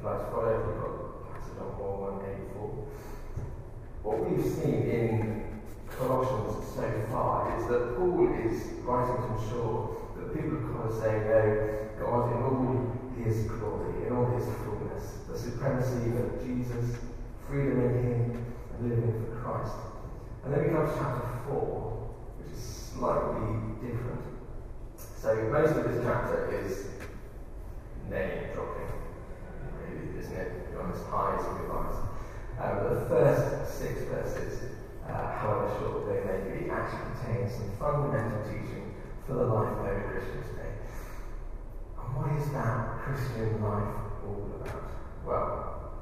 If to follow, we've got passage on 184. What we've seen in Colossians so far is that Paul is writing to ensure that people of Colossae know God in all his glory, in all his fullness, the supremacy of Jesus, freedom in him, and living for Christ. And then we come to chapter 4, which is slightly different. So most of this chapter is name dropping, isn't it? On its highs and goodbyes. Um, the first six verses, uh, however short they may be, actually contain some fundamental teaching for the life of every Christian today. And what is that Christian life all about? Well,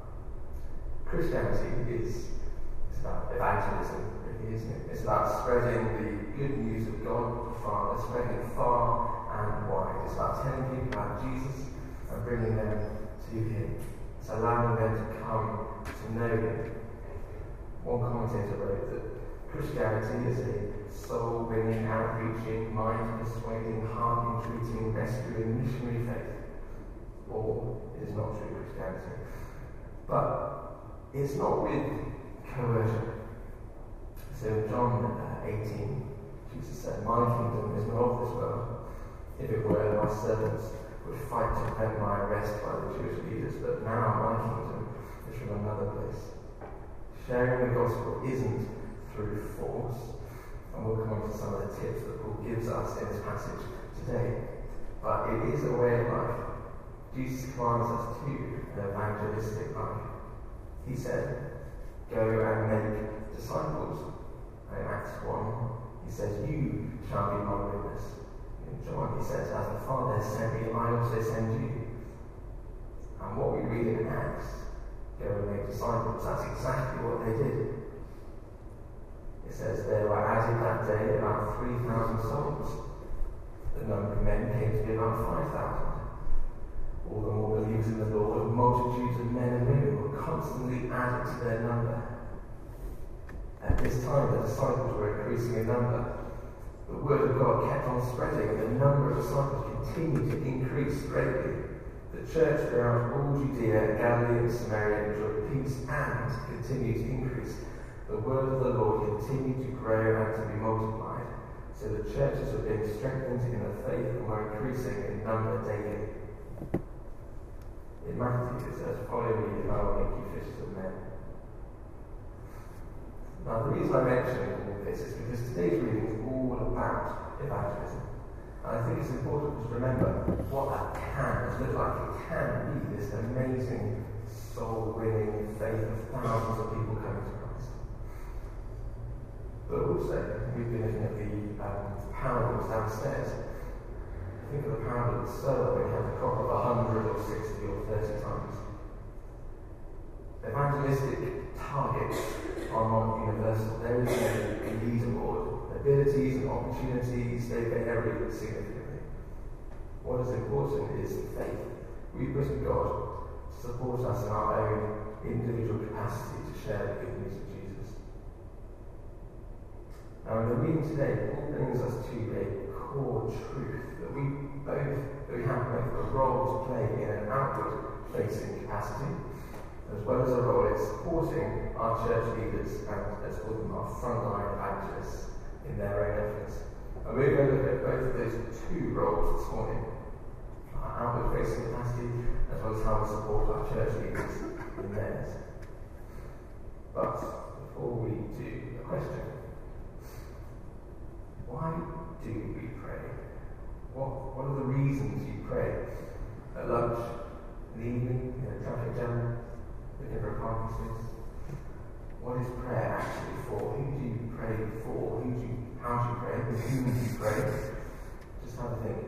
Christianity is, is about evangelism, really, isn't it? It's about spreading the good news of God the Father, spreading it far and wide. It's about telling people about Jesus and bringing them to Him. It's allowing them to come to know Him. One commentator wrote that Christianity is a soul winning, outreaching, mind persuading, heart entreating, rescuing, missionary faith. Or it is not true Christianity. But it's not with coercion. So, John uh, 18, Jesus said, My kingdom is not of this world. If it were, my servants fight to prevent my arrest by the Jewish leaders, but now my kingdom is from another place. Sharing the gospel isn't through force, and we'll come on to some of the tips that Paul gives us in this passage today. But it is a way of life. Jesus commands us to an evangelistic life. He said, Go and make disciples. In Acts 1, he says, You shall be my witness. John, he says, As the Father sent me, I also send you. And what we read in Acts, go and make disciples, that's exactly what they did. It says there were added that day about 3,000 souls. The number of men came to be about 5,000. All the more believers in the Lord, multitudes of men and women were constantly added to their number. At this time, the disciples were increasing in number. The word of God kept on spreading, and the number of disciples continued to increase greatly. The church throughout all Judea, Galilee, and Samaria enjoyed peace and continued to increase. The word of the Lord continued to grow and to be multiplied. So the churches were being strengthened in the faith and were increasing in number daily. In Matthew it says, Follow me and I will make you fishers of men. Now, the reason I mention all this is because today's reading is all about evangelism. And I think it's important to remember what that can look like. It can be this amazing, soul winning faith of thousands of people coming to Christ. But also, we've been looking at the um, parables downstairs. Think of the parable of the sower when he had a crop of 100 or 60 or 30 times. Evangelistic targets are not universal. There is a leaderboard. Abilities and opportunities, they vary significantly. What is important is faith. We in God to support us in our own individual capacity to share the good news of Jesus. Now, in the reading today, Paul brings us to a core truth that we both that we have both a role to play in an outward facing capacity as well as a role in supporting our church leaders and, let's call them, our frontline evangelists in their own efforts. And we're going to look at both of those two roles this morning uh, our outward facing capacity as well as how we support our church leaders in theirs. But before we do, a question. Why do we pray? What, what are the reasons you pray? At lunch, in the evening, in a traffic jam, whatever accomplishments. What is prayer actually for? Who do you pray for? Who do you, how do you pray? With whom do you pray? Just have a think.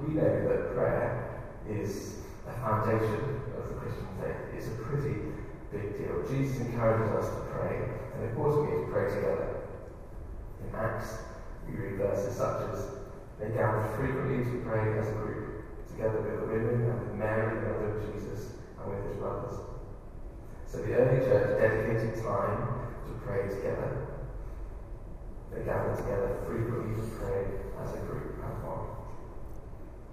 We know that prayer is a foundation of the Christian faith. It's a pretty big deal. Jesus encourages us to pray, and importantly, to pray together. In Acts, we read verses such as, They gather frequently to pray as a group. together with the women and with Mary, the mother of Jesus, with his brothers. So the early church dedicated time to pray together. They gathered together frequently to pray as a group and one.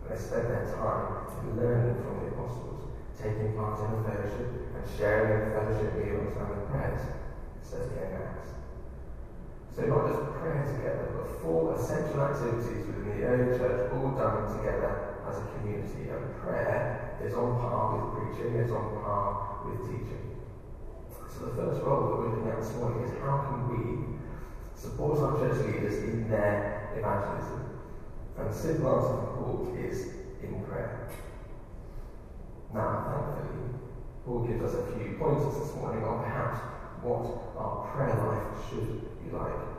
They spent their time learning from the apostles, taking part in the fellowship and sharing in fellowship meals and the prayers, says in Acts. So not just prayer together, but four essential activities within the early church, all done together as a community. And prayer is on par with preaching, is on par with teaching. So the first role that we're looking at this morning is how can we support our church leaders in their evangelism? And the simple answer for Paul is in prayer. Now, thankfully, Paul gives us a few pointers this morning on perhaps what our prayer life should be like.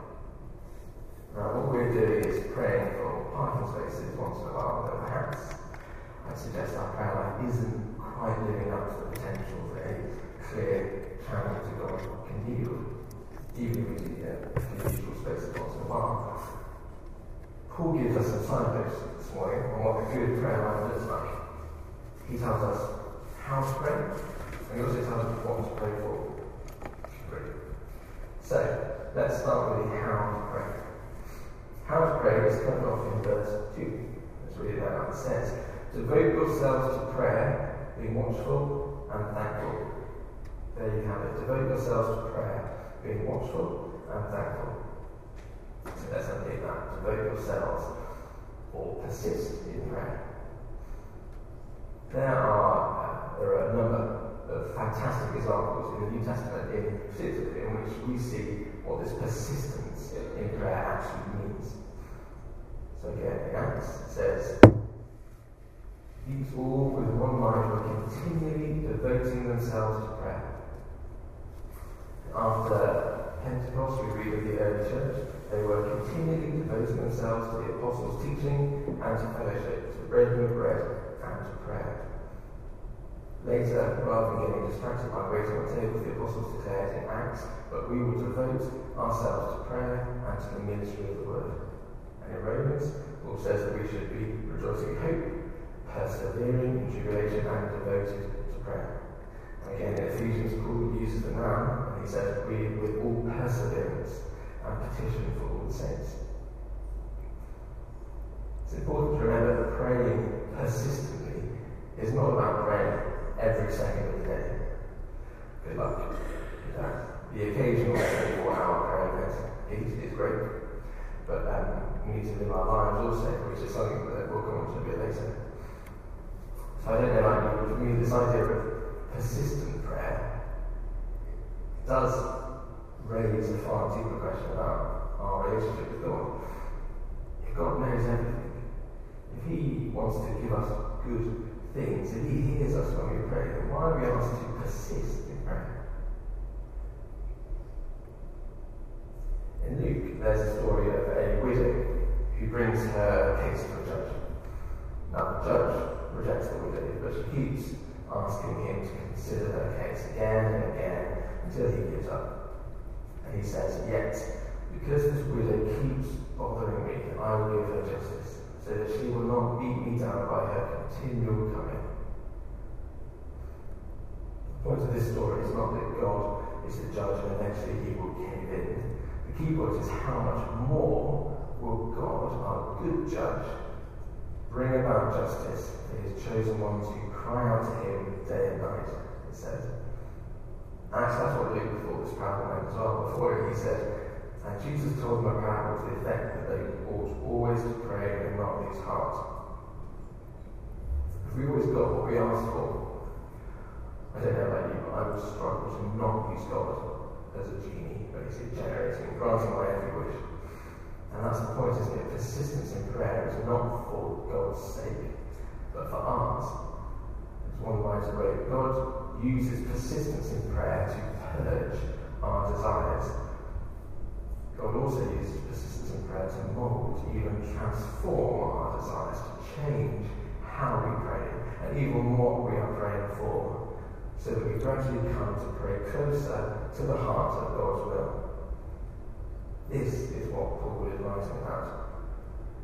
Now, what we're doing is praying for parking spaces once in a while, but perhaps I suggest our prayer life isn't quite living up to the potential that a clear channel to God can yield, even if we get a usual spaces once in a while. Paul gives us some signposts this morning on what a good prayer life looks like. He tells us how to pray, and he also tells us what to pray for. So, let's start with the how to pray. How to pray is covered off in verse 2. Let's read it says, Devote yourselves to prayer, being watchful and thankful. There you have it. Devote yourselves to prayer, being watchful and thankful. So let's unpick that. Devote yourselves or persist in prayer. There are, uh, there are a number of fantastic examples in the New Testament, in particular, in which we see what this persistence in prayer actually it says, These all with one mind were continually devoting themselves to prayer. After Pentecost, we read of the early church, they were continually devoting themselves to the apostles' teaching and to fellowship, to breaking of bread and to prayer. Later, rather than getting distracted by waiting on tables, the apostles declared in Acts, but we will devote ourselves to prayer and to the ministry of the word. And in Romans, Paul says that we should be rejoicing in hope, persevering in tribulation, and devoted to prayer. Again, in Ephesians, Paul uses the noun, and he says, we with all perseverance and petition for all the saints. It's important to remember that praying persistently is not about praying every second of the day. Good luck. The occasional 24 hour prayer event is great, but um, we need to live our lives also, which is something that we'll come on to a bit later. So I don't know about you, but for me, this idea of persistent prayer does raise a far deeper question about our relationship with God. If God knows everything, if He wants to give us good things, and He hears us when we pray, then why are we asked to persist in prayer? In Luke, there's a story of a widow who brings her case to a judge. Now, the judge rejects the widow, but she keeps asking him to consider her case again and again until he gives up. And he says, Yet, because this widow keeps bothering me, I will give her justice so that she will not beat me down by her continual coming. The point of this story is not that God is the judge and eventually he will cave in. The key point is how much more will God, our good judge, bring about justice for his chosen ones who cry out to him day and night, it says. Actually, that's what Luke before this parable meant as well. Before he said, and Jesus told them a parable to the effect that they ought always to pray and not lose heart. If we always got what we asked for, I don't know about you, but I would struggle to not use God as a genie, basically generating, granting my every wish. The point, is that? Persistence in prayer is not for God's sake, but for ours. As one writer wrote, God uses persistence in prayer to purge our desires God also uses persistence in prayer to mold, to even transform our desires, to change how we pray, and even what we are praying for, so that we gradually come to pray closer to the heart of God's will. This is what Paul is writing about.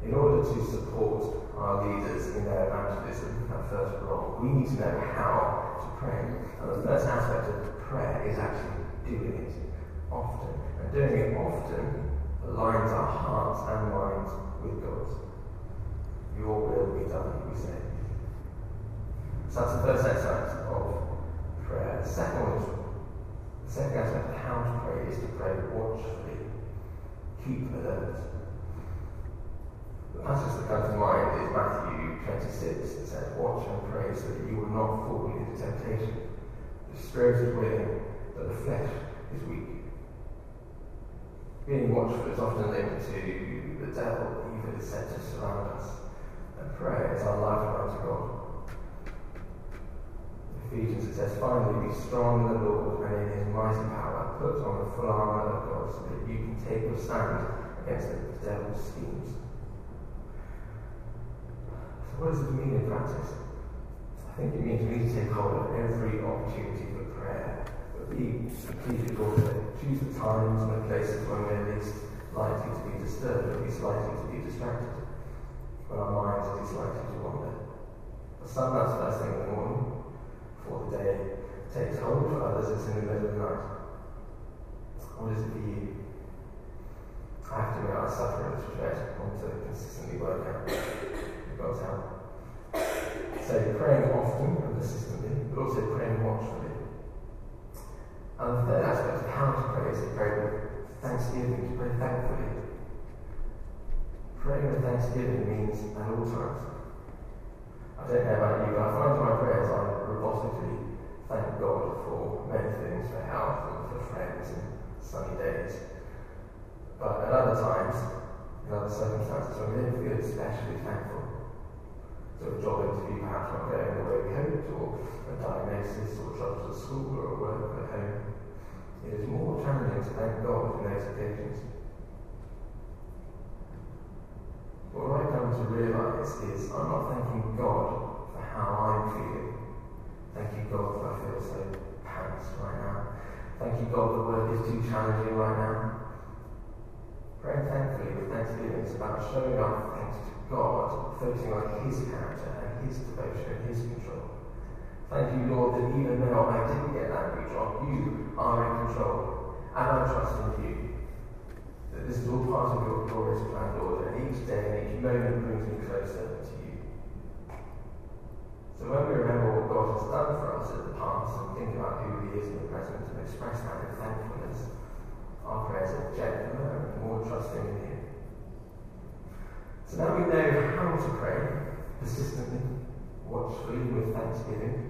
In order to support our leaders in their evangelism, that first role. We need to know how to pray. And the first aspect of prayer is actually doing it often. And doing it often aligns our hearts and minds with God's. Your will be done, we say. So that's the first aspect of prayer. The second the second aspect of how to pray is to pray watchfully. Keep alert. The passage that comes to mind is Matthew 26 that says, Watch and pray so that you will not fall into temptation. The spirit is willing, but the flesh is weak. Being watchful is often linked to the devil, evil is said to surround us, and prayer is our lifeline to God. Ephesians it says, Finally, be strong in the Lord and in his mighty power. Put on the full armour of God so that you can take your stand against the devil's schemes. So, what does it mean in practice? I think it means we need to take hold of every opportunity for prayer, but be strategic also. Choose the times and the places when we're least likely to be disturbed, or least likely to be distracted, when our minds are least likely to wander. For some, that's first thing in the morning, before the day takes hold. For others, it's in the middle of the night. What is it for you? I have to admit, I suffer in this respect. I want to consistently work out. God's help. So praying often and persistently, but also praying watchfully. And the third aspect of how to pray is to pray with thanksgiving, to pray thankfully. Praying with thanksgiving means at all times. I don't know about you, but I find in my prayers I robotically thank God for many things, for health and for friends and sunny days. But at other times, in other circumstances, when we don't feel especially thankful, sort a job interview perhaps not going the way we hoped, or a diagnosis, or jobs at school, or work at home. It is more challenging to thank God in those occasions. What I come to realise is I'm not thanking God for how I'm feeling. Thank you, God, that I feel so pants right now. Thank you, God, the work is too challenging right now. Praying thankfully with thanksgiving is about showing our thanks to God, focusing on His character and His devotion and His control. Thank you, Lord, that even though I didn't get that new job, you are in control, and I trust in you. That this is all part of your glorious plan, Lord, and each day and each moment brings me closer to you. So when we remember what God has done for us in the past and think about who He is in the present and express that in thankfulness, our prayers are gentler and more trusting in Him. So now we know how to pray persistently, watchfully, with thanksgiving,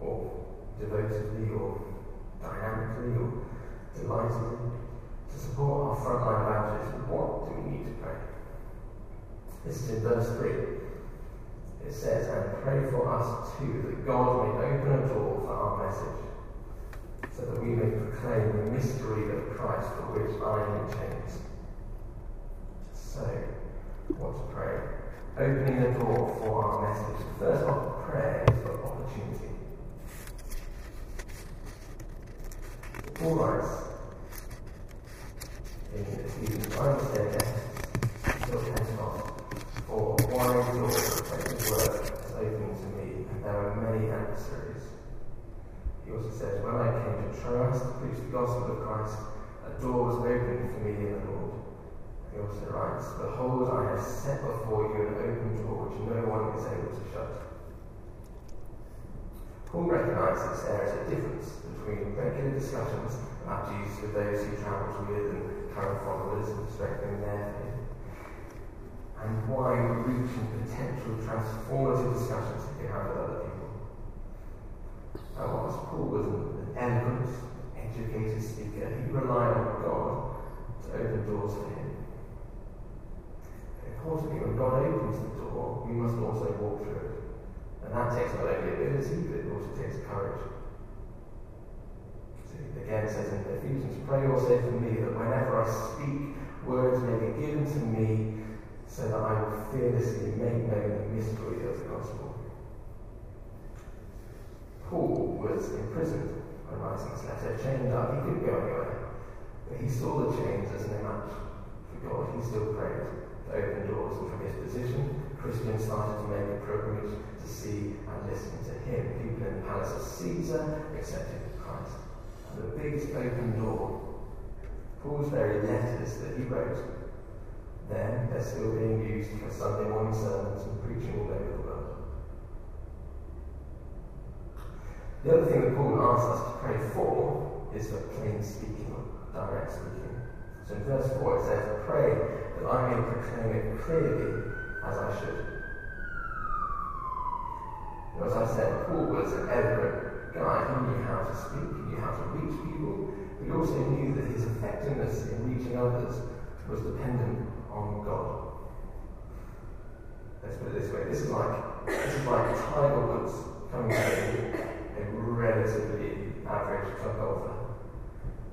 or devotedly, or dynamically, or delightedly. To support our frontline evangelism, what do we need to pray? This is in verse 3. It says, And pray for us too, that God may open a door for our message, so that we may proclaim the mystery of Christ for which I am in chains. So, what to pray? Opening the door for our message. The first of prayer is for opportunity. Paul writes in Ephesians, I will stay next until Pentecost, for wide door of effective work is opening to me, and there are many adversaries. He also says, When I came to Troas to preach the gospel of Christ, a door was opened for me in the Lord. He also writes, Behold, I have set before you an open door which no one is able to shut. Paul recognizes there is a difference between regular discussions about Jesus with those he travels with and current followers and strengthening their faith, and wide-reaching potential transformative discussions that he has with other people. Now, whilst Paul was an eloquent, educated speaker, he relied on God to open doors for him. Importantly, when God opens the door, we must also walk through it. And that takes not only ability, but it also takes courage. So again, it says in Ephesians, pray also for me that whenever I speak, words may be given to me so that I will fearlessly make known the mystery of the gospel. Paul was imprisoned when writing this letter, chained up. He couldn't go anywhere. But he saw the chains as no match for for God, he still prayed open doors, and from his position, Christians started to make a pilgrimage to see and listen to him. People in the palace of Caesar accepted Christ. And the biggest open door, Paul's very letters that he wrote, then they're still being used for Sunday morning sermons and preaching all over the world. The other thing that Paul asks us to pray for is for plain speaking, direct speaking. So in verse 4 it says, Pray that I may proclaim it clearly as I should. Know, as I said, Paul was an eloquent guy. He knew how to speak, he knew how to reach people, but he also knew that his effectiveness in reaching others was dependent on God. Let's put it this way. This is like this is like Tiger Woods coming to a relatively average club golfer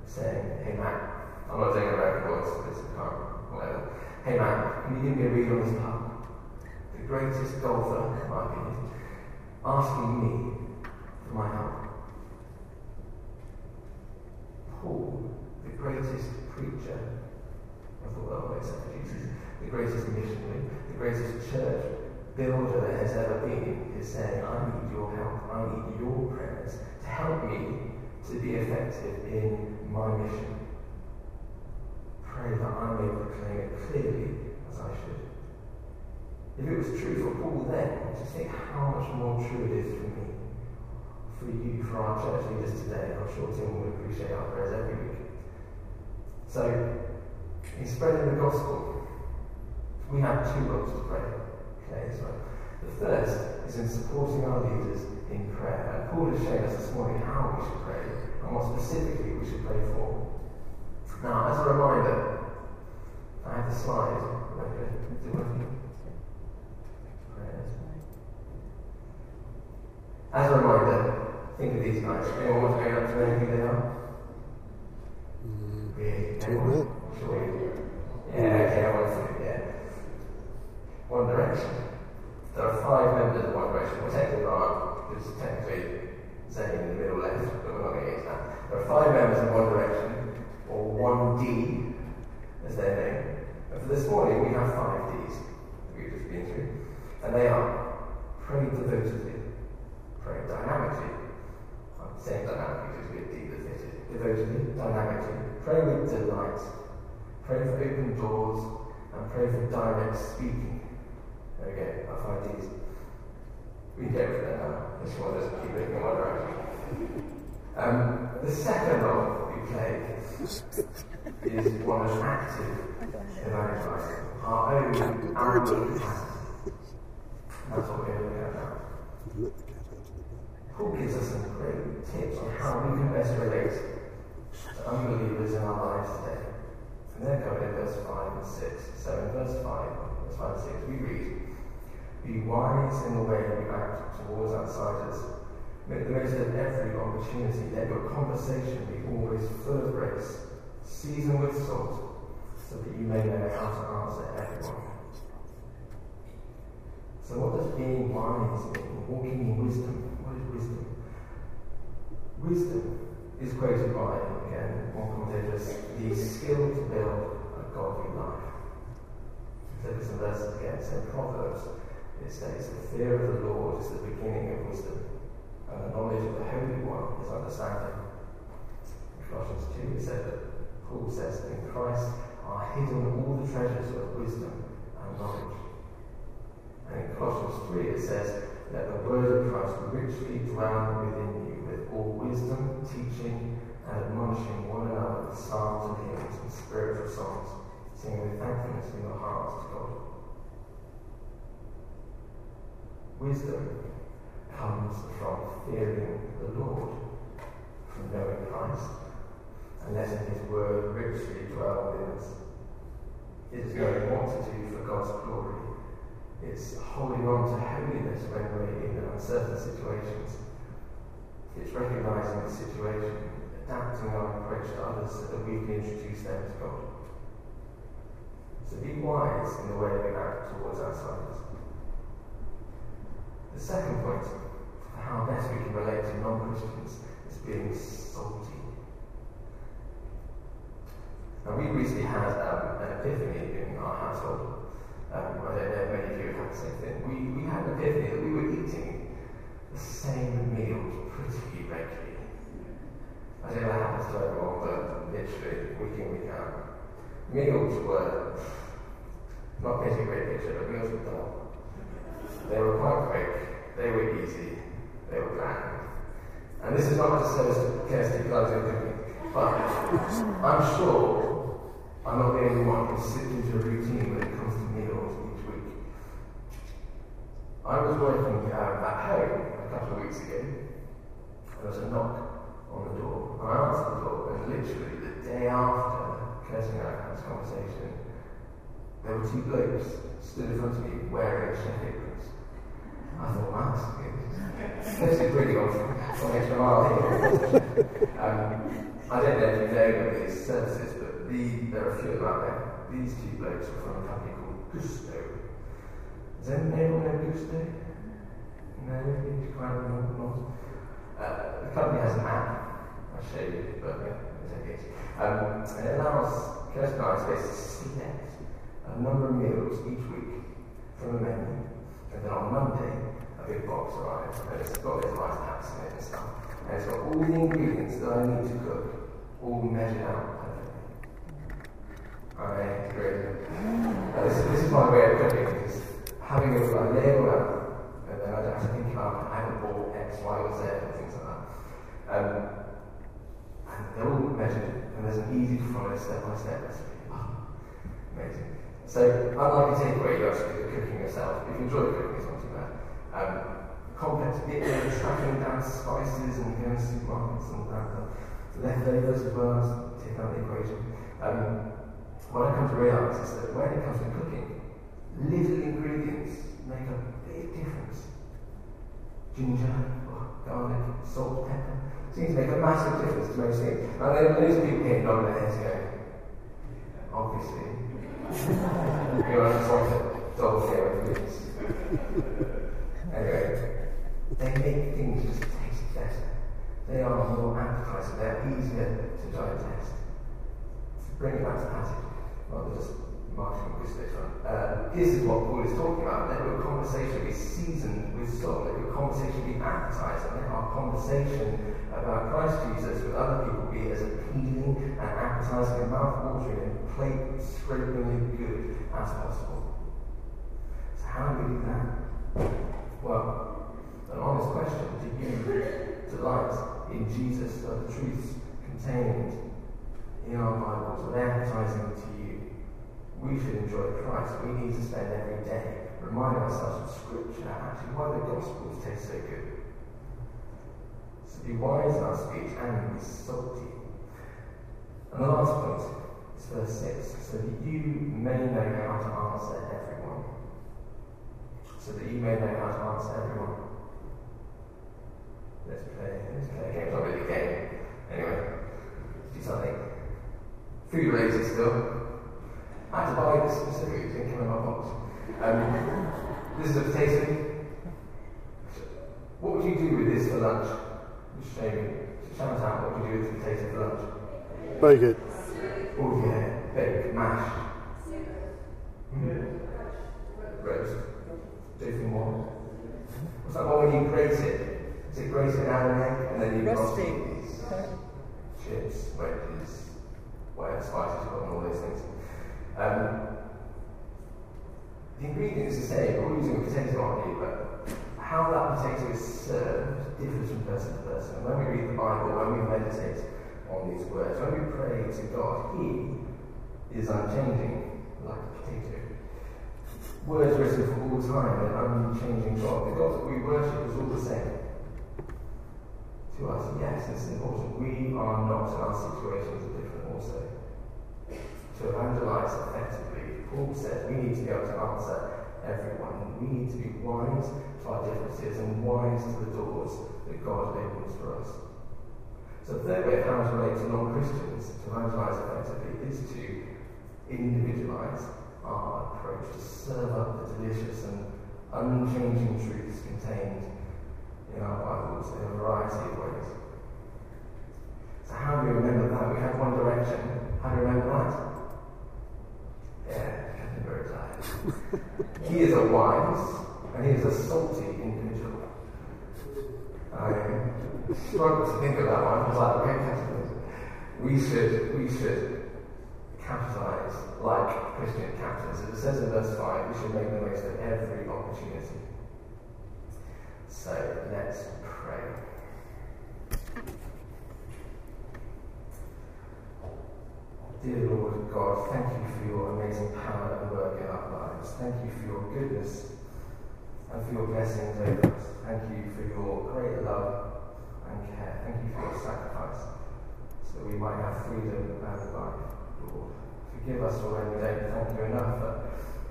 saying, Hey Matt, I'm not doing a record because I can't, whatever. Hey Matt, can you give me a read on this putt? The greatest golfer, in my opinion, asking me for my help. Paul, the greatest preacher of the world, except Jesus, the greatest missionary, the greatest church builder there has ever been is saying, I need your help, I need your prayers to help me to be effective in my mission. Pray that I may proclaim it clearly as I should. If it was true for Paul then, just think how much more true it is for me, for you, for our church leaders today. I'm sure Tim will appreciate our prayers every week. So, in spreading the gospel, we have two roles to pray. Okay, so the first is in supporting our leaders in prayer. And Paul has shown us this morning how we should pray and what specifically we should pray for. Now, as a reminder, I have the slide. As a reminder, think of these guys. Anyone want to go up to anything they are? Mm, really? Anyone? Sure. Yeah, okay, I want to see it, yeah. One Direction. There are five members of One Direction. Well, technically there aren't, because technically Zayn in the middle left, but we're not going to get into that. There are five members of One Direction, or 1D as their name. And for this morning, we have five Ds that we've just been through. And they are pray devotedly, pray dynamically. I'm saying dynamically because we're D that's fitted. Devotedly, dynamically, pray with delight, pray for open doors, direct speaking. Okay, I'll find these. We get of that now. This one doesn't keep looking in one direction. Um, the second role we play is one of active evangelizing. Our own outward That's what we're looking at now. Paul gives us some great tips on how we can best relate to unbelievers in our lives today. And they're in verse 5 and 6. So in verse 5, verse 5 and 6, we read, be wise in the way you act towards outsiders. Make the most of every opportunity. Let your conversation be always full of grace, seasoned with salt, so that you may know how to answer everyone. So what does being wise mean? Walking in wisdom. What is wisdom? Wisdom is quoted by, again, one commentator the skill to build a godly life. So there's some verses again. So Proverbs it says, The fear of the Lord is the beginning of wisdom, and the knowledge of the Holy One is understanding. In Colossians 2, it says that Paul says that in Christ are hidden all the treasures of wisdom and knowledge. And in Colossians 3, it says, Let the word of Christ richly dwell within you wisdom, teaching, and admonishing one another with psalms and hymns and spiritual songs, singing with thankfulness in your hearts to God. Wisdom comes from fearing the Lord, from knowing Christ, and letting His word richly dwell within us. It is knowing what to do for God's glory. It's holding on to holiness when we're in uncertain situations. It's recognizing the situation, adapting our approach to others so that we can introduce them to God. So be wise in the way we act towards outsiders. The second point how best we can relate to non Christians is being salty. Now, we recently had um, an epiphany in our household. Um, I don't know if many of you have had the same thing. We, we had an epiphany that we were eating the same meals pretty regularly. I don't know what happens to everyone, but literally, week in, week out. Meals were, not getting a great picture, but meals were dull. They were quite quick, they were easy, they were bland. And this is not say to Kirsty because I was cooking, but I'm sure I'm not the only one who slipped into a routine when it comes to meals each week. I was working um, at home a couple of weeks ago. There was a knock on the door, I answered the door, and literally the day after Kirsty and I had this conversation, there were two blokes stood in front of me wearing chef aprons. I thought, wow, this is really awesome. Some extra mile here. um, I don't know if you know of these services, but the, there are a few of them out there. These two blokes are from a company called Gousto. Does anyone know Gousto? No, you of not. Uh, the company has an app. I'll show you, but yeah, it's okay. Um, and it allows Kirsten space to select a number of meals each week from a menu. And then on Monday, a big box arrives, and it's got these nice packs in it and stuff. And it's got all the ingredients that I need to cook, all measured out. I agree. This, this is my way of cooking, is having a like, label out, I don't have to think about I haven't bought X, Y, or Z, and things like that. Um, and they're all measured, and there's an easy to follow step-by-step recipe. Oh, amazing. So, unlike a takeaway, you actually cooking yourself. If you enjoy cooking, it's not too bad. Um, complex bit of tracking down spices and going to supermarkets and that, the leftovers as well take out the equation. Um, what I come to realise is that when it comes to cooking, little ingredients make a big difference. Ginger, or garlic, salt, pepper, seems to make a massive difference to most things. And then those people here nodding their heads going, obviously, you're on a sort of double care with Anyway, they make things just taste better. They are more appetizing, they're easier to digest. Bring it back to passage, than just this one. Uh, this is what Paul is talking about. Let your conversation be seasoned with salt. Let your conversation be appetizing. Let our conversation about Christ Jesus with other people be as appealing and appetizing and mouth-watering and plate-scrapingly good as possible. So how do we do that? Well, an honest question. Do you delight in Jesus or the truths contained in our Bibles? They appetizing to? We should enjoy Christ. We need to spend every day reminding ourselves of Scripture, actually why the Gospels taste so good. So be wise in our speech and be salty. And the last point is verse 6, so that you may know how to answer everyone. So that you may know how to answer everyone. Let's play, let's play a game. It's not really a game. Anyway, let's do something. Food related still. I had to buy this specifically, it didn't come in my box. Um, this is a potato. What would you do with this for lunch? Just show me. Shout out, what would you do with the potato for lunch? Bake it. Oh yeah, bake, mash. Mm. Roast. Different one. What's that one when you grate it? Is it grated out an egg and then you Rösti. it? chips, wedges, whatever spices you've got and all those things. Um, the ingredients are the same, we're using a potato aren't you, but how that potato is served differs from person to person. When we read the Bible, when we meditate on these words, when we pray to God, He is unchanging like a potato. Words written for all time, an unchanging God. The God that we worship is all the same. To us, yes, it's important. We are not, our situations are different also. Evangelize effectively, Paul says we need to be able to answer everyone. We need to be wise to our differences and wise to the doors that God opens for us. So the third way of how to relate to non-Christians to evangelize effectively is to individualize our approach to serve up the delicious and unchanging truths contained in our Bibles in a variety of ways. So how do we remember that? We have one direction, How do we remember that? Yeah, Captain Birdseye. he is a wise and he is a salty individual. I struggle to think of that one because like, okay, we should, we should capitalize like Christian capitalism. It says in verse 5, we should make the most of every opportunity. So let's pray. Dear Lord God, thank you for your amazing power and work in our lives. Thank you for your goodness and for your blessings over us. Thank you for your great love and care. Thank you for your sacrifice so we might have freedom and life, Lord. Forgive us for when we don't thank you enough for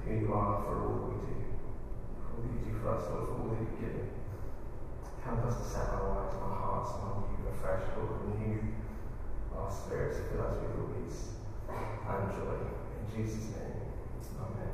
who you are, for all we do, for all that you do for us, Lord, for all that you've given. Help us to set our lives and our hearts on you afresh, Lord. Renew our spirits, fill us with your peace I'm joy. In Jesus' name, amen.